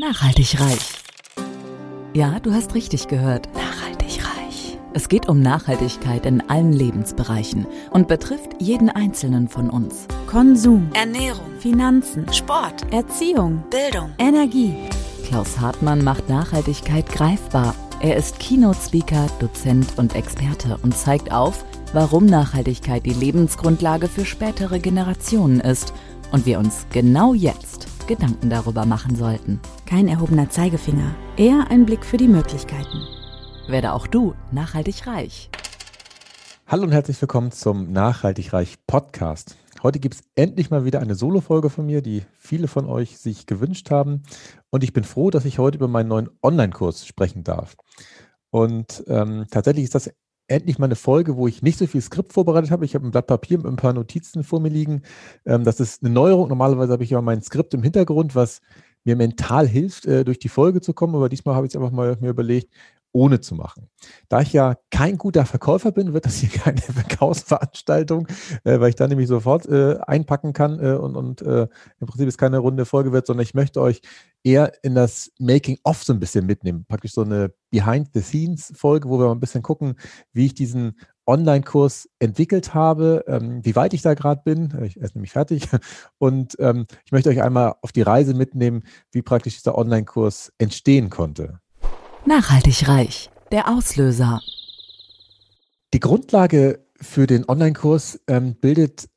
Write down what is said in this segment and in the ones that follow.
Nachhaltig reich. Ja, du hast richtig gehört. Nachhaltig reich. Es geht um Nachhaltigkeit in allen Lebensbereichen und betrifft jeden einzelnen von uns. Konsum, Ernährung, Finanzen, Sport, Erziehung, Bildung. Energie. Klaus Hartmann macht Nachhaltigkeit greifbar. Er ist Keynote-Speaker, Dozent und Experte und zeigt auf, warum Nachhaltigkeit die Lebensgrundlage für spätere Generationen ist und wir uns genau jetzt Gedanken darüber machen sollten. Kein erhobener Zeigefinger, eher ein Blick für die Möglichkeiten. Werde auch du nachhaltig reich. Hallo und herzlich willkommen zum Nachhaltig Reich Podcast. Heute gibt es endlich mal wieder eine Solo-Folge von mir, die viele von euch sich gewünscht haben. Und ich bin froh, dass ich heute über meinen neuen Online-Kurs sprechen darf. Und ähm, tatsächlich ist das endlich mal eine Folge, wo ich nicht so viel Skript vorbereitet habe. Ich habe ein Blatt Papier mit ein paar Notizen vor mir liegen. Ähm, das ist eine Neuerung. Normalerweise habe ich ja mein Skript im Hintergrund, was mir mental hilft, äh, durch die Folge zu kommen. Aber diesmal habe ich es einfach mal mir überlegt, ohne zu machen. Da ich ja kein guter Verkäufer bin, wird das hier keine Verkaufsveranstaltung, äh, weil ich da nämlich sofort äh, einpacken kann äh, und, und äh, im Prinzip es keine runde Folge wird, sondern ich möchte euch eher in das Making-of so ein bisschen mitnehmen. Praktisch so eine Behind-the-Scenes-Folge, wo wir mal ein bisschen gucken, wie ich diesen Online-Kurs entwickelt habe, ähm, wie weit ich da gerade bin. Ich er ist nämlich fertig. Und ähm, ich möchte euch einmal auf die Reise mitnehmen, wie praktisch dieser Online-Kurs entstehen konnte. Nachhaltig reich. Der Auslöser. Die Grundlage für den Online-Kurs ähm, bildet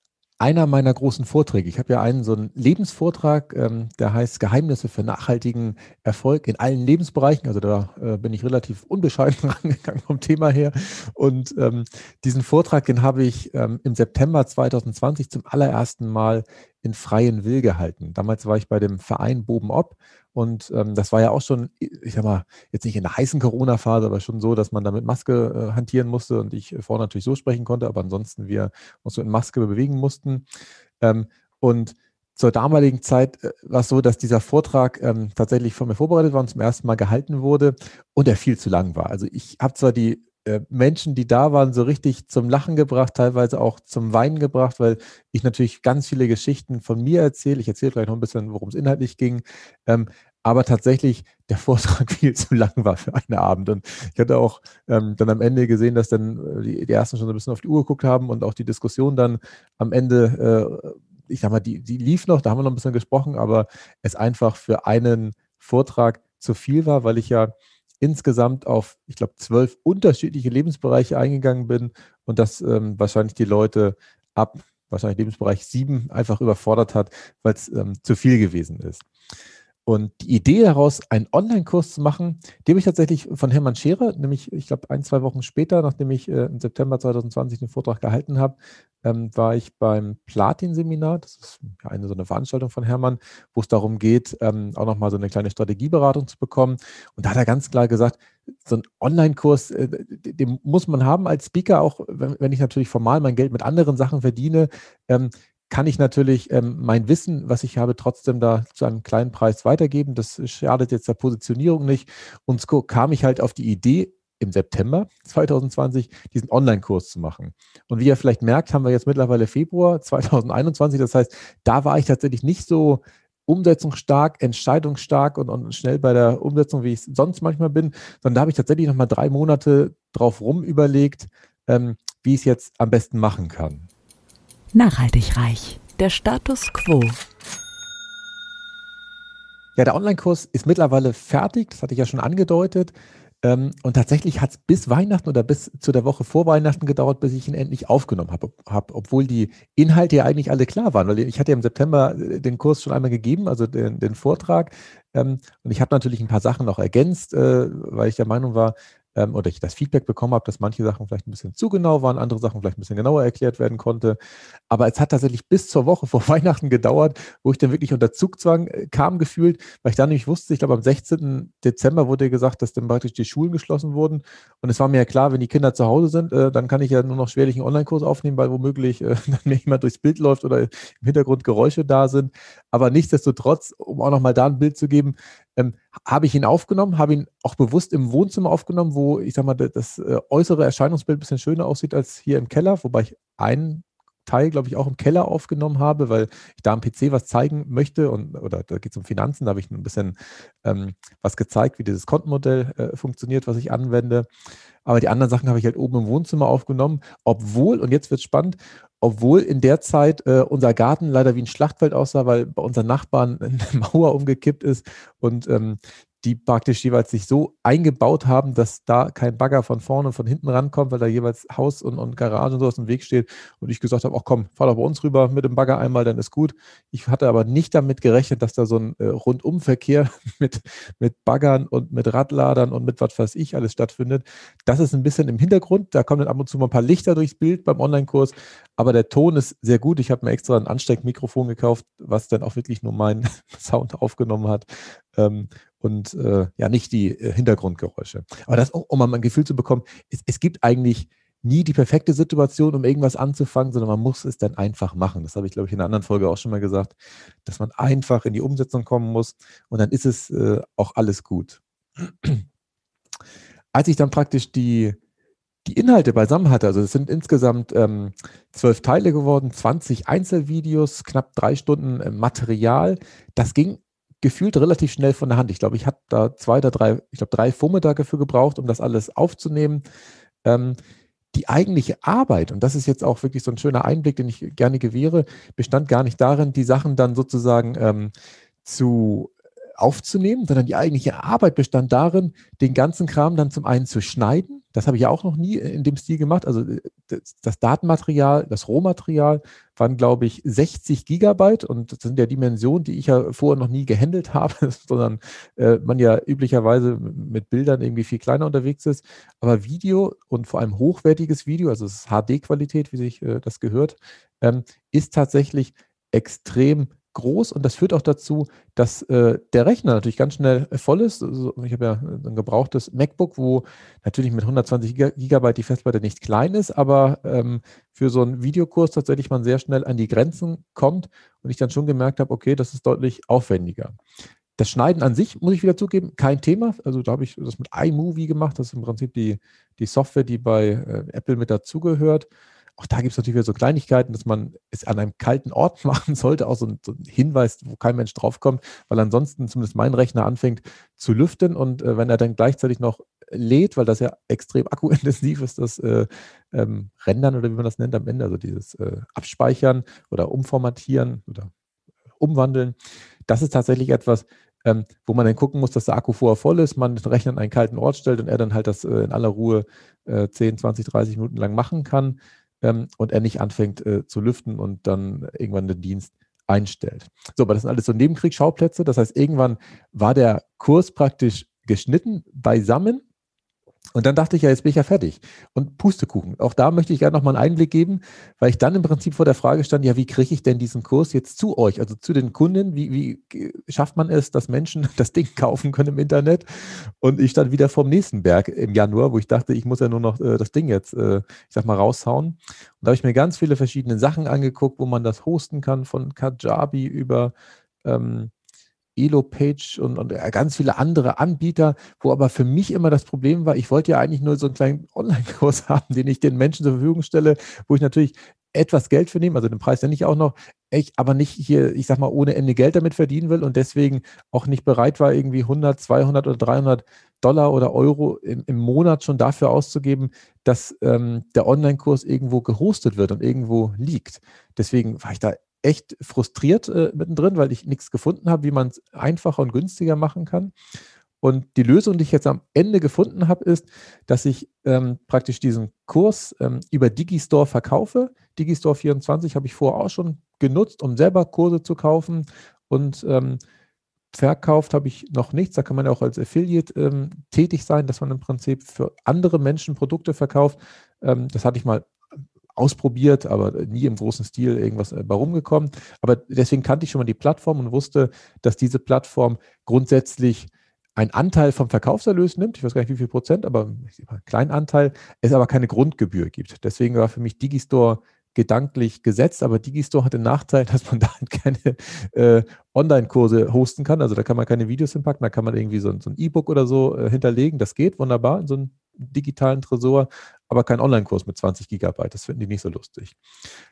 einer meiner großen Vorträge. Ich habe ja einen so einen Lebensvortrag, ähm, der heißt Geheimnisse für nachhaltigen Erfolg in allen Lebensbereichen. Also da äh, bin ich relativ unbescheiden rangegangen vom Thema her. Und ähm, diesen Vortrag, den habe ich ähm, im September 2020 zum allerersten Mal in freien Will gehalten. Damals war ich bei dem Verein Boben Ob und ähm, das war ja auch schon, ich sag mal, jetzt nicht in der heißen Corona-Phase, aber schon so, dass man da mit Maske äh, hantieren musste und ich äh, vorne natürlich so sprechen konnte, aber ansonsten wir uns so in Maske bewegen mussten. Ähm, und zur damaligen Zeit äh, war es so, dass dieser Vortrag ähm, tatsächlich von mir vorbereitet war und zum ersten Mal gehalten wurde und er viel zu lang war. Also ich habe zwar die Menschen, die da waren, so richtig zum Lachen gebracht, teilweise auch zum Weinen gebracht, weil ich natürlich ganz viele Geschichten von mir erzähle. Ich erzähle vielleicht noch ein bisschen, worum es inhaltlich ging. Ähm, aber tatsächlich der Vortrag viel zu lang war für einen Abend. Und ich hatte auch ähm, dann am Ende gesehen, dass dann äh, die, die, ersten schon so ein bisschen auf die Uhr geguckt haben und auch die Diskussion dann am Ende, äh, ich sag mal, die, die lief noch, da haben wir noch ein bisschen gesprochen, aber es einfach für einen Vortrag zu viel war, weil ich ja insgesamt auf, ich glaube, zwölf unterschiedliche Lebensbereiche eingegangen bin und das ähm, wahrscheinlich die Leute ab wahrscheinlich Lebensbereich sieben einfach überfordert hat, weil es ähm, zu viel gewesen ist. Und die Idee daraus, einen Online-Kurs zu machen, die habe ich tatsächlich von Hermann Scherer, nämlich, ich glaube, ein, zwei Wochen später, nachdem ich äh, im September 2020 den Vortrag gehalten habe, ähm, war ich beim Platin-Seminar. Das ist eine so eine Veranstaltung von Hermann, wo es darum geht, ähm, auch nochmal so eine kleine Strategieberatung zu bekommen. Und da hat er ganz klar gesagt, so ein Online-Kurs, äh, den muss man haben als Speaker, auch wenn, wenn, ich natürlich formal mein Geld mit anderen Sachen verdiene. Ähm, kann ich natürlich ähm, mein Wissen, was ich habe, trotzdem da zu einem kleinen Preis weitergeben. Das schadet jetzt der Positionierung nicht. Und so kam ich halt auf die Idee, im September 2020 diesen Online-Kurs zu machen. Und wie ihr vielleicht merkt, haben wir jetzt mittlerweile Februar 2021. Das heißt, da war ich tatsächlich nicht so umsetzungsstark, entscheidungsstark und, und schnell bei der Umsetzung, wie ich sonst manchmal bin, sondern da habe ich tatsächlich nochmal drei Monate drauf rum überlegt, ähm, wie ich es jetzt am besten machen kann. Nachhaltig reich. Der Status quo. Ja, der Online-Kurs ist mittlerweile fertig, das hatte ich ja schon angedeutet. Ähm, und tatsächlich hat es bis Weihnachten oder bis zu der Woche vor Weihnachten gedauert, bis ich ihn endlich aufgenommen habe, hab, obwohl die Inhalte ja eigentlich alle klar waren, weil ich hatte ja im September äh, den Kurs schon einmal gegeben, also den, den Vortrag. Ähm, und ich habe natürlich ein paar Sachen noch ergänzt, äh, weil ich der Meinung war, ähm, oder ich das Feedback bekommen habe, dass manche Sachen vielleicht ein bisschen zu genau waren, andere Sachen vielleicht ein bisschen genauer erklärt werden konnte. Aber es hat tatsächlich bis zur Woche vor Weihnachten gedauert, wo ich dann wirklich unter Zugzwang äh, kam gefühlt, weil ich dann nämlich wusste, ich glaube am 16. Dezember wurde gesagt, dass dann praktisch die Schulen geschlossen wurden. Und es war mir ja klar, wenn die Kinder zu Hause sind, äh, dann kann ich ja nur noch schwerlich einen Online-Kurs aufnehmen, weil womöglich äh, dann mir jemand durchs Bild läuft oder im Hintergrund Geräusche da sind. Aber nichtsdestotrotz, um auch nochmal da ein Bild zu geben, ähm, habe ich ihn aufgenommen, habe ihn auch bewusst im Wohnzimmer aufgenommen, wo ich sag mal, das äh, äußere Erscheinungsbild ein bisschen schöner aussieht als hier im Keller, wobei ich einen Teil, glaube ich, auch im Keller aufgenommen habe, weil ich da am PC was zeigen möchte und oder da geht es um Finanzen, da habe ich ein bisschen ähm, was gezeigt, wie dieses Kontenmodell äh, funktioniert, was ich anwende. Aber die anderen Sachen habe ich halt oben im Wohnzimmer aufgenommen, obwohl, und jetzt wird es spannend, obwohl in der Zeit äh, unser Garten leider wie ein Schlachtfeld aussah, weil bei unseren Nachbarn eine Mauer umgekippt ist und ähm, die praktisch jeweils sich so eingebaut haben, dass da kein Bagger von vorne und von hinten rankommt, weil da jeweils Haus und, und Garage und so aus dem Weg steht. Und ich gesagt habe, ach komm, fahr doch bei uns rüber mit dem Bagger einmal, dann ist gut. Ich hatte aber nicht damit gerechnet, dass da so ein äh, Rundumverkehr mit, mit Baggern und mit Radladern und mit was weiß ich alles stattfindet. Das ist ein bisschen im Hintergrund. Da kommen dann ab und zu mal ein paar Lichter durchs Bild beim Online-Kurs. Aber der Ton ist sehr gut. Ich habe mir extra ein Ansteckmikrofon gekauft, was dann auch wirklich nur meinen Sound aufgenommen hat. Ähm, und äh, ja, nicht die äh, Hintergrundgeräusche. Aber das, um mal ein Gefühl zu bekommen, es, es gibt eigentlich nie die perfekte Situation, um irgendwas anzufangen, sondern man muss es dann einfach machen. Das habe ich, glaube ich, in einer anderen Folge auch schon mal gesagt, dass man einfach in die Umsetzung kommen muss und dann ist es äh, auch alles gut. Als ich dann praktisch die, die Inhalte beisammen hatte, also es sind insgesamt ähm, zwölf Teile geworden, 20 Einzelvideos, knapp drei Stunden äh, Material. Das ging gefühlt relativ schnell von der Hand. Ich glaube, ich habe da zwei oder drei, ich glaube, drei Vormittage für gebraucht, um das alles aufzunehmen. Ähm, die eigentliche Arbeit, und das ist jetzt auch wirklich so ein schöner Einblick, den ich gerne gewähre, bestand gar nicht darin, die Sachen dann sozusagen ähm, zu aufzunehmen, sondern die eigentliche Arbeit bestand darin, den ganzen Kram dann zum einen zu schneiden. Das habe ich ja auch noch nie in dem Stil gemacht. Also äh, das Datenmaterial, das Rohmaterial waren, glaube ich, 60 Gigabyte und das sind ja Dimensionen, die ich ja vorher noch nie gehandelt habe, sondern äh, man ja üblicherweise mit Bildern irgendwie viel kleiner unterwegs ist. Aber Video und vor allem hochwertiges Video, also HD-Qualität, wie sich äh, das gehört, ähm, ist tatsächlich extrem groß und das führt auch dazu, dass äh, der Rechner natürlich ganz schnell äh, voll ist. Also ich habe ja ein gebrauchtes MacBook, wo natürlich mit 120 Gigabyte die Festplatte nicht klein ist, aber ähm, für so einen Videokurs tatsächlich man sehr schnell an die Grenzen kommt und ich dann schon gemerkt habe, okay, das ist deutlich aufwendiger. Das Schneiden an sich, muss ich wieder zugeben, kein Thema. Also da habe ich das mit iMovie gemacht. Das ist im Prinzip die, die Software, die bei äh, Apple mit dazugehört. Auch da gibt es natürlich wieder so Kleinigkeiten, dass man es an einem kalten Ort machen sollte, auch so ein, so ein Hinweis, wo kein Mensch draufkommt, weil ansonsten zumindest mein Rechner anfängt zu lüften und äh, wenn er dann gleichzeitig noch lädt, weil das ja extrem akkuintensiv ist, das äh, ähm, Rendern oder wie man das nennt am Ende, also dieses äh, Abspeichern oder Umformatieren oder Umwandeln, das ist tatsächlich etwas, ähm, wo man dann gucken muss, dass der Akku vorher voll ist, man den Rechner an einen kalten Ort stellt und er dann halt das äh, in aller Ruhe äh, 10, 20, 30 Minuten lang machen kann ähm, und er nicht anfängt äh, zu lüften und dann irgendwann den Dienst einstellt. So, aber das sind alles so Nebenkriegsschauplätze. Das heißt, irgendwann war der Kurs praktisch geschnitten, beisammen und dann dachte ich, ja, jetzt bin ich ja fertig. Und Pustekuchen. Auch da möchte ich gerne nochmal einen Einblick geben, weil ich dann im Prinzip vor der Frage stand, ja, wie kriege ich denn diesen Kurs jetzt zu euch, also zu den Kunden? Wie, wie schafft man es, dass Menschen das Ding kaufen können im Internet? Und ich stand wieder vom nächsten Berg im Januar, wo ich dachte, ich muss ja nur noch äh, das Ding jetzt, äh, ich sag mal, raushauen. Und da habe ich mir ganz viele verschiedene Sachen angeguckt, wo man das hosten kann, von Kajabi über ähm, Elo-Page und, und ganz viele andere Anbieter, wo aber für mich immer das Problem war, ich wollte ja eigentlich nur so einen kleinen Online-Kurs haben, den ich den Menschen zur Verfügung stelle, wo ich natürlich etwas Geld für nehme, also den Preis nenne ich auch noch, ich aber nicht hier, ich sag mal, ohne Ende Geld damit verdienen will und deswegen auch nicht bereit war, irgendwie 100, 200 oder 300 Dollar oder Euro im, im Monat schon dafür auszugeben, dass ähm, der Online-Kurs irgendwo gehostet wird und irgendwo liegt. Deswegen war ich da echt frustriert äh, mittendrin, weil ich nichts gefunden habe, wie man es einfacher und günstiger machen kann. Und die Lösung, die ich jetzt am Ende gefunden habe, ist, dass ich ähm, praktisch diesen Kurs ähm, über Digistore verkaufe. Digistore 24 habe ich vorher auch schon genutzt, um selber Kurse zu kaufen. Und ähm, verkauft habe ich noch nichts. Da kann man ja auch als Affiliate ähm, tätig sein, dass man im Prinzip für andere Menschen Produkte verkauft. Ähm, das hatte ich mal ausprobiert, aber nie im großen Stil irgendwas äh, bei rumgekommen. Aber deswegen kannte ich schon mal die Plattform und wusste, dass diese Plattform grundsätzlich einen Anteil vom Verkaufserlös nimmt, ich weiß gar nicht wie viel Prozent, aber einen kleinen Anteil, es aber keine Grundgebühr gibt. Deswegen war für mich Digistore gedanklich gesetzt, aber Digistore hat den Nachteil, dass man da halt keine äh, Online-Kurse hosten kann. Also da kann man keine Videos hinpacken, da kann man irgendwie so, so ein E-Book oder so äh, hinterlegen. Das geht wunderbar in so ein digitalen Tresor, aber keinen Online-Kurs mit 20 Gigabyte. Das finden die nicht so lustig.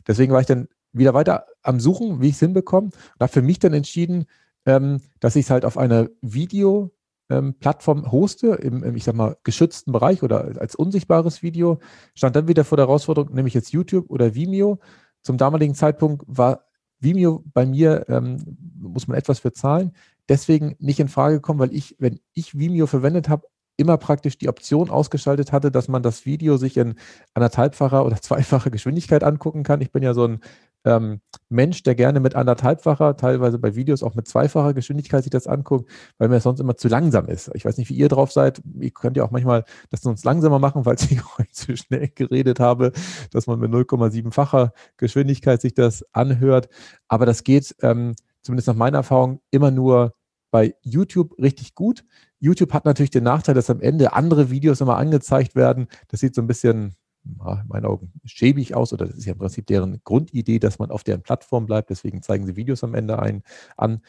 Deswegen war ich dann wieder weiter am Suchen, wie ich es hinbekomme. Und habe für mich dann entschieden, ähm, dass ich es halt auf einer Video- ähm, Plattform hoste, im, im, ich sag mal, geschützten Bereich oder als unsichtbares Video, stand dann wieder vor der Herausforderung, nämlich jetzt YouTube oder Vimeo. Zum damaligen Zeitpunkt war Vimeo bei mir, ähm, muss man etwas für zahlen, deswegen nicht in Frage gekommen, weil ich, wenn ich Vimeo verwendet habe, immer praktisch die Option ausgeschaltet hatte, dass man das Video sich in anderthalbfacher oder zweifacher Geschwindigkeit angucken kann. Ich bin ja so ein ähm, Mensch, der gerne mit anderthalbfacher, teilweise bei Videos auch mit zweifacher Geschwindigkeit sich das anguckt, weil mir sonst immer zu langsam ist. Ich weiß nicht, wie ihr drauf seid. Ihr könnt ja auch manchmal das sonst langsamer machen, weil ich euch zu schnell geredet habe, dass man mit 0,7-facher Geschwindigkeit sich das anhört. Aber das geht, ähm, zumindest nach meiner Erfahrung, immer nur bei YouTube richtig gut. YouTube hat natürlich den Nachteil, dass am Ende andere Videos immer angezeigt werden. Das sieht so ein bisschen in meinen Augen schäbig aus oder das ist ja im Prinzip deren Grundidee, dass man auf deren Plattform bleibt. Deswegen zeigen sie Videos am Ende ein, an.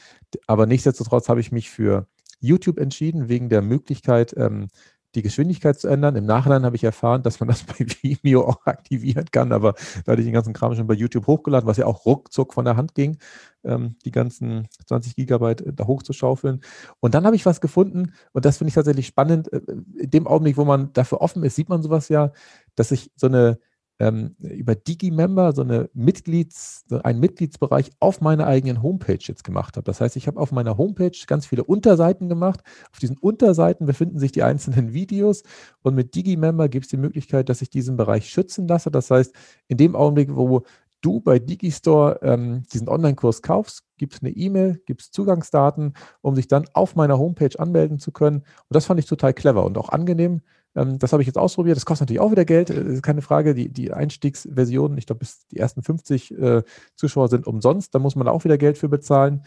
Aber nichtsdestotrotz habe ich mich für YouTube entschieden, wegen der Möglichkeit, ähm, die Geschwindigkeit zu ändern. Im Nachhinein habe ich erfahren, dass man das bei Vimeo auch aktivieren kann, aber da hatte ich den ganzen Kram schon bei YouTube hochgeladen, was ja auch ruckzuck von der Hand ging, ähm, die ganzen 20 Gigabyte äh, da hochzuschaufeln. Und dann habe ich was gefunden und das finde ich tatsächlich spannend. Äh, in dem Augenblick, wo man dafür offen ist, sieht man sowas ja, dass ich so eine ähm, über Digi-Member so eine Mitglieds, einen Mitgliedsbereich auf meiner eigenen Homepage jetzt gemacht habe. Das heißt, ich habe auf meiner Homepage ganz viele Unterseiten gemacht. Auf diesen Unterseiten befinden sich die einzelnen Videos und mit Digi-Member gibt es die Möglichkeit, dass ich diesen Bereich schützen lasse. Das heißt, in dem Augenblick, wo du bei Digistore ähm, diesen Online-Kurs kaufst, gibt es eine E-Mail, gibt es Zugangsdaten, um sich dann auf meiner Homepage anmelden zu können. Und das fand ich total clever und auch angenehm, das habe ich jetzt ausprobiert. Das kostet natürlich auch wieder Geld, äh, keine Frage. Die, die Einstiegsversion, ich glaube, bis die ersten 50 äh, Zuschauer sind umsonst. Da muss man auch wieder Geld für bezahlen.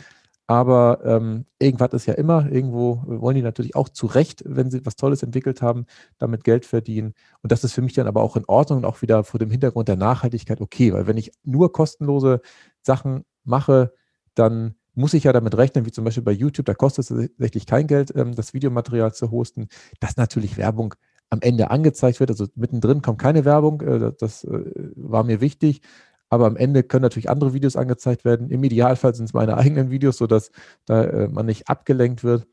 Aber ähm, irgendwas ist ja immer. Irgendwo wollen die natürlich auch zu Recht, wenn sie was Tolles entwickelt haben, damit Geld verdienen. Und das ist für mich dann aber auch in Ordnung und auch wieder vor dem Hintergrund der Nachhaltigkeit okay. Weil wenn ich nur kostenlose Sachen mache, dann muss ich ja damit rechnen, wie zum Beispiel bei YouTube, da kostet es tatsächlich kein Geld, ähm, das Videomaterial zu hosten, dass natürlich Werbung am Ende angezeigt wird. Also mittendrin kommt keine Werbung, äh, das äh, war mir wichtig. Aber am Ende können natürlich andere Videos angezeigt werden. Im Idealfall sind es meine eigenen Videos, sodass da äh, man nicht abgelenkt wird.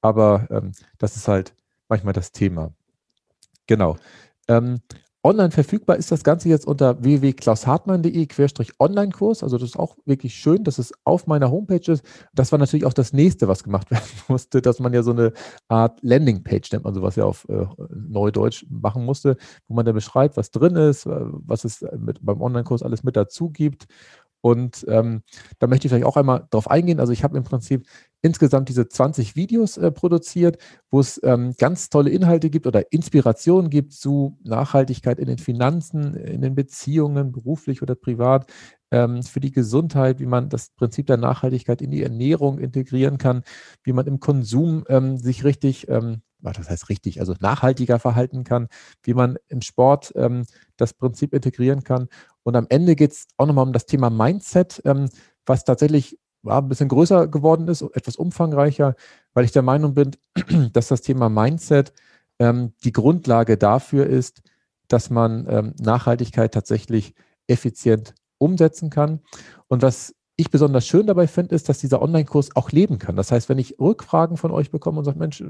Aber ähm, das ist halt manchmal das Thema. Genau. Ähm, Online verfügbar ist das Ganze jetzt unter www.klaushartmann.de-online-Kurs. Also das ist auch wirklich schön, dass es auf meiner Homepage ist. Das war natürlich auch das nächste, was gemacht werden musste, dass man ja so eine Art Landingpage, nennt man sowas ja auf äh, Neudeutsch, machen musste, wo man dann beschreibt, was drin ist, äh, was es mit, beim Online-Kurs alles mit dazu gibt und ähm, da möchte ich vielleicht auch einmal drauf eingehen. Also ich habe im Prinzip insgesamt diese 20 Videos äh, produziert, wo es ähm, ganz tolle Inhalte gibt oder Inspirationen gibt zu Nachhaltigkeit in den Finanzen, in den Beziehungen, beruflich oder privat, ähm, für die Gesundheit, wie man das Prinzip der Nachhaltigkeit in die Ernährung integrieren kann, wie man im Konsum ähm, sich richtig ähm, das heißt richtig, also nachhaltiger verhalten kann, wie man im Sport ähm, das Prinzip integrieren kann. Und am Ende geht es auch nochmal um das Thema Mindset, ähm, was tatsächlich ja, ein bisschen größer geworden ist, etwas umfangreicher, weil ich der Meinung bin, dass das Thema Mindset ähm, die Grundlage dafür ist, dass man ähm, Nachhaltigkeit tatsächlich effizient umsetzen kann. Und was ich besonders schön dabei finde, ist, dass dieser Online-Kurs auch leben kann. Das heißt, wenn ich Rückfragen von euch bekomme und sage, Mensch,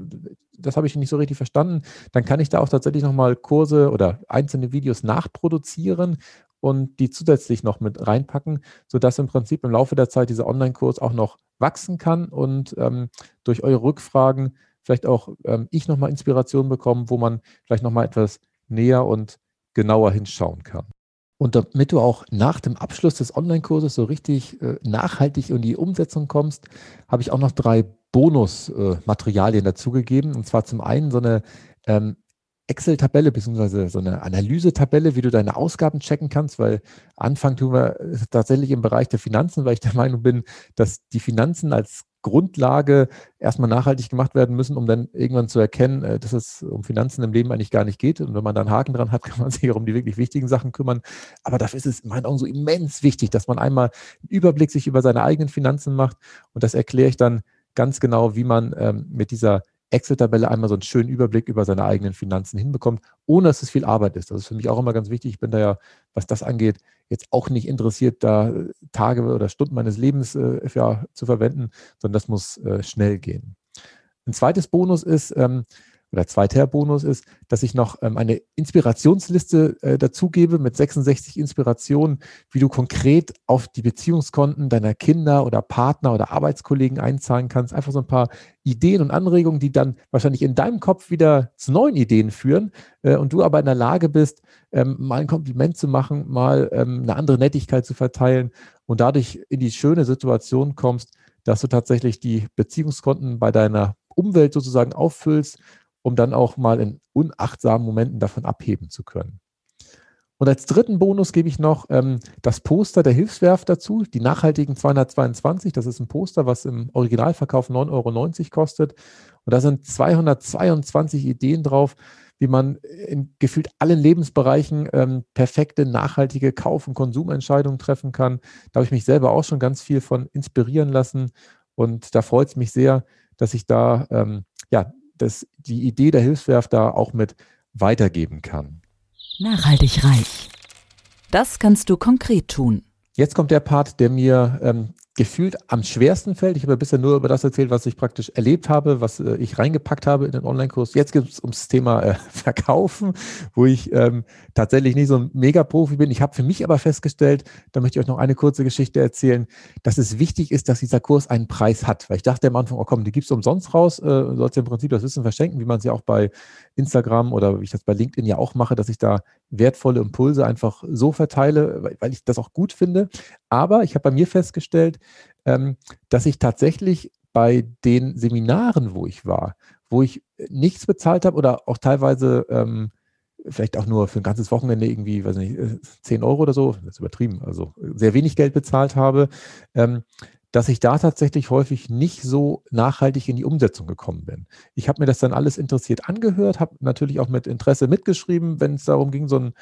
das habe ich nicht so richtig verstanden, dann kann ich da auch tatsächlich nochmal Kurse oder einzelne Videos nachproduzieren und die zusätzlich noch mit reinpacken, sodass im Prinzip im Laufe der Zeit dieser Online-Kurs auch noch wachsen kann und ähm, durch eure Rückfragen vielleicht auch ähm, ich nochmal Inspiration bekomme, wo man vielleicht nochmal etwas näher und genauer hinschauen kann. Und damit du auch nach dem Abschluss des Online-Kurses so richtig äh, nachhaltig in die Umsetzung kommst, habe ich auch noch drei Bonusmaterialien äh, dazugegeben. Und zwar zum einen so eine ähm, Excel-Tabelle beziehungsweise so eine Analyse-Tabelle, wie du deine Ausgaben checken kannst, weil Anfang tun wir tatsächlich im Bereich der Finanzen, weil ich der Meinung bin, dass die Finanzen als Grundlage erstmal nachhaltig gemacht werden müssen, um dann irgendwann zu erkennen, äh, dass es um Finanzen im Leben eigentlich gar nicht geht. Und wenn man da einen Haken dran hat, kann man sich auch um die wirklich wichtigen Sachen kümmern. Aber dafür ist es in meinen Augen so immens wichtig, dass man einmal einen Überblick sich über seine eigenen Finanzen macht. Und das erkläre ich dann ganz genau, wie man ähm, mit dieser Excel-Tabelle einmal so einen schönen Überblick über seine eigenen Finanzen hinbekommt, ohne dass es viel Arbeit ist. Das ist für mich auch immer ganz wichtig. Ich bin da ja, was das angeht, jetzt auch nicht interessiert, da Tage oder Stunden meines Lebens äh, ja, zu verwenden, sondern das muss äh, schnell gehen. Ein zweites Bonus ist, ähm, oder zweiter Bonus ist, dass ich noch ähm, eine Inspirationsliste äh, dazugebe mit 66 Inspirationen, wie du konkret auf die Beziehungskonten deiner Kinder oder Partner oder Arbeitskollegen einzahlen kannst. Einfach so ein paar Ideen und Anregungen, die dann wahrscheinlich in deinem Kopf wieder zu neuen Ideen führen äh, und du aber in der Lage bist, ähm, mal ein Kompliment zu machen, mal ähm, eine andere Nettigkeit zu verteilen und dadurch in die schöne Situation kommst, dass du tatsächlich die Beziehungskonten bei deiner Umwelt sozusagen auffüllst um dann auch mal in unachtsamen Momenten davon abheben zu können. Und als dritten Bonus gebe ich noch ähm, das Poster der Hilfswerft dazu, die nachhaltigen 222. Das ist ein Poster, was im Originalverkauf 9,90 Euro kostet. Und da sind 222 Ideen drauf, wie man in gefühlt allen Lebensbereichen ähm, perfekte, nachhaltige Kauf- und Konsumentscheidungen treffen kann. Da habe ich mich selber auch schon ganz viel von inspirieren lassen. Und da freut es mich sehr, dass ich da ähm, ja, dass die Idee der Hilfswerft da auch mit weitergeben kann. Nachhaltig reich. Das kannst du konkret tun. Jetzt kommt der Part, der mir ähm, gefühlt am schwersten fällt. Ich habe bisher nur über das erzählt, was ich praktisch erlebt habe, was äh, ich reingepackt habe in den Online-Kurs. Jetzt geht es ums Thema äh, Verkaufen, wo ich ähm, tatsächlich nicht so ein Mega-Profi bin. Ich habe für mich aber festgestellt, da möchte ich euch noch eine kurze Geschichte erzählen, dass es wichtig ist, dass dieser Kurs einen Preis hat. Weil ich dachte am Anfang, oh komm, die gibst du umsonst raus, äh, sollst ja im Prinzip das Wissen verschenken, wie man es ja auch bei Instagram oder wie ich das bei LinkedIn ja auch mache, dass ich da wertvolle Impulse einfach so verteile, weil ich das auch gut finde. Aber ich habe bei mir festgestellt, ähm, dass ich tatsächlich bei den Seminaren, wo ich war, wo ich nichts bezahlt habe oder auch teilweise ähm, vielleicht auch nur für ein ganzes Wochenende irgendwie, weiß nicht, 10 Euro oder so, das ist übertrieben, also sehr wenig Geld bezahlt habe, ähm, dass ich da tatsächlich häufig nicht so nachhaltig in die Umsetzung gekommen bin. Ich habe mir das dann alles interessiert angehört, habe natürlich auch mit Interesse mitgeschrieben, wenn es darum ging, so ein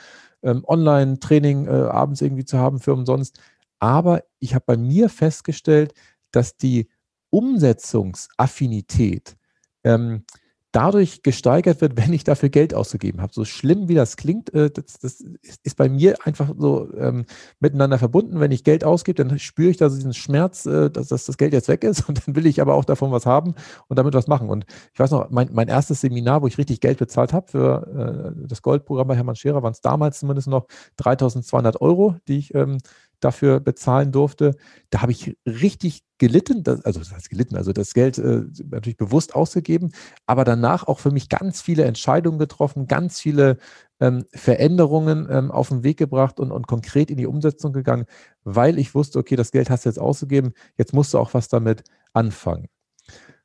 ähm, Online-Training äh, abends irgendwie zu haben für umsonst. Aber ich habe bei mir festgestellt, dass die Umsetzungsaffinität ähm, dadurch gesteigert wird, wenn ich dafür Geld ausgegeben habe. So schlimm wie das klingt, äh, das, das, ist bei mir einfach so ähm, miteinander verbunden. Wenn ich Geld ausgebe, dann spüre ich da diesen Schmerz, äh, dass, dass, das Geld jetzt weg ist und dann will ich aber auch davon was haben und damit was machen. Und ich weiß noch, mein, mein erstes Seminar, wo ich richtig Geld bezahlt habe für äh, das Goldprogramm bei Hermann Scherer, waren es damals zumindest noch 3200 Euro, die ich ähm, dafür bezahlen durfte. Da habe ich richtig gelitten, also das heißt gelitten, also das Geld äh, natürlich bewusst ausgegeben, aber danach auch für mich ganz viele Entscheidungen getroffen, ganz viele ähm, Veränderungen ähm, auf den Weg gebracht und, und konkret in die Umsetzung gegangen, weil ich wusste, okay, das Geld hast du jetzt ausgegeben, jetzt musst du auch was damit anfangen.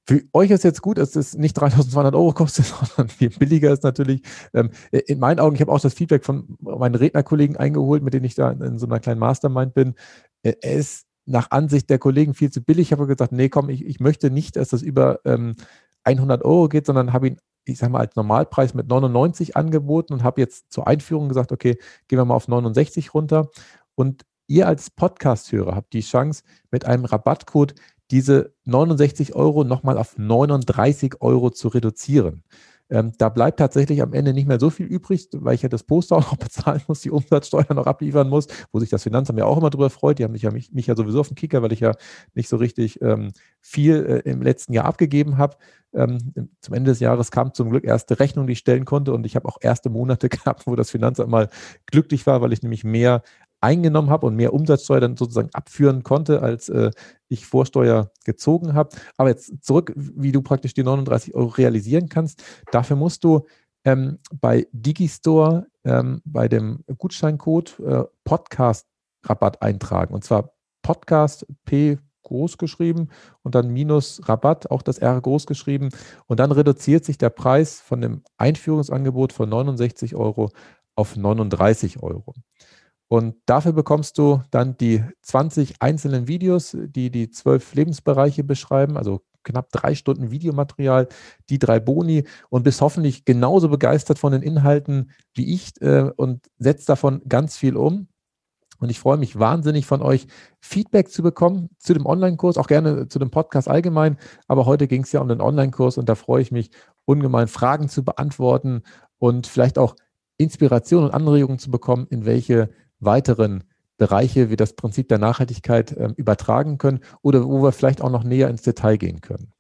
Für euch ist jetzt gut, dass es nicht 3200 Euro kostet, sondern viel billiger ist natürlich. Ähm, in meinen Augen, ich habe auch das Feedback von meinen Rednerkollegen eingeholt, mit denen ich da in so einer kleinen Mastermind bin. Äh, ist nach Ansicht der Kollegen viel zu billig. Ich habe gesagt, nee, komm, ich, ich möchte nicht, dass das über ähm, 100 Euro geht, sondern habe ihn, ich sage mal, als Normalpreis mit 99 angeboten und habe jetzt zur Einführung gesagt, okay, gehen wir mal auf 69 runter. Und ihr als Podcast-Hörer habt die Chance, mit einem Rabattcode diese 69 Euro nochmal auf 39 Euro zu reduzieren. Ähm, da bleibt tatsächlich am Ende nicht mehr so viel übrig, weil ich ja das Poster auch noch bezahlen muss, die Umsatzsteuer noch abliefern muss, wo sich das Finanzamt ja auch immer drüber freut. Die haben mich ja, mich, mich ja sowieso auf den Kicker, weil ich ja nicht so richtig ähm, viel äh, im letzten Jahr abgegeben habe. Ähm, zum Ende des Jahres kam zum Glück erste Rechnung, die ich stellen konnte und ich habe auch erste Monate gehabt, wo das Finanzamt mal glücklich war, weil ich nämlich mehr eingenommen habe und mehr Umsatzsteuer dann sozusagen abführen konnte, als äh, ich Vorsteuer gezogen habe. Aber jetzt zurück, wie du praktisch die 39 Euro realisieren kannst. Dafür musst du ähm, bei Digistore ähm, bei dem Gutscheincode äh, Podcast-Rabatt eintragen. Und zwar Podcast P groß geschrieben und dann minus Rabatt, auch das R groß geschrieben. Und dann reduziert sich der Preis von dem Einführungsangebot von 69 Euro auf 39 Euro. Und dafür bekommst du dann die 20 einzelnen Videos, die die zwölf Lebensbereiche beschreiben, also knapp drei Stunden Videomaterial, die drei Boni und bist hoffentlich genauso begeistert von den Inhalten wie ich äh, und setzt davon ganz viel um. Und ich freue mich wahnsinnig von euch Feedback zu bekommen zu dem Online-Kurs, auch gerne zu dem Podcast allgemein. Aber heute ging es ja um den Online-Kurs und da freue ich mich ungemein, Fragen zu beantworten und vielleicht auch Inspiration und Anregungen zu bekommen, in welche weiteren Bereiche wir das Prinzip der Nachhaltigkeit äh, übertragen können oder wo wir vielleicht auch noch näher ins Detail gehen können.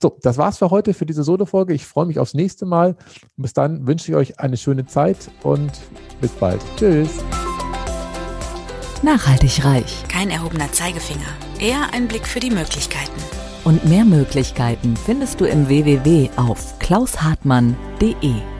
So, das war's für heute, für diese Solo-Folge. Ich freue mich aufs nächste Mal. Bis dann wünsche ich euch eine schöne Zeit und bis bald. Tschüss. Nachhaltig reich. Kein erhobener Zeigefinger, eher ein Blick für die Möglichkeiten. Und mehr Möglichkeiten findest du im www auf klaushartmann.de.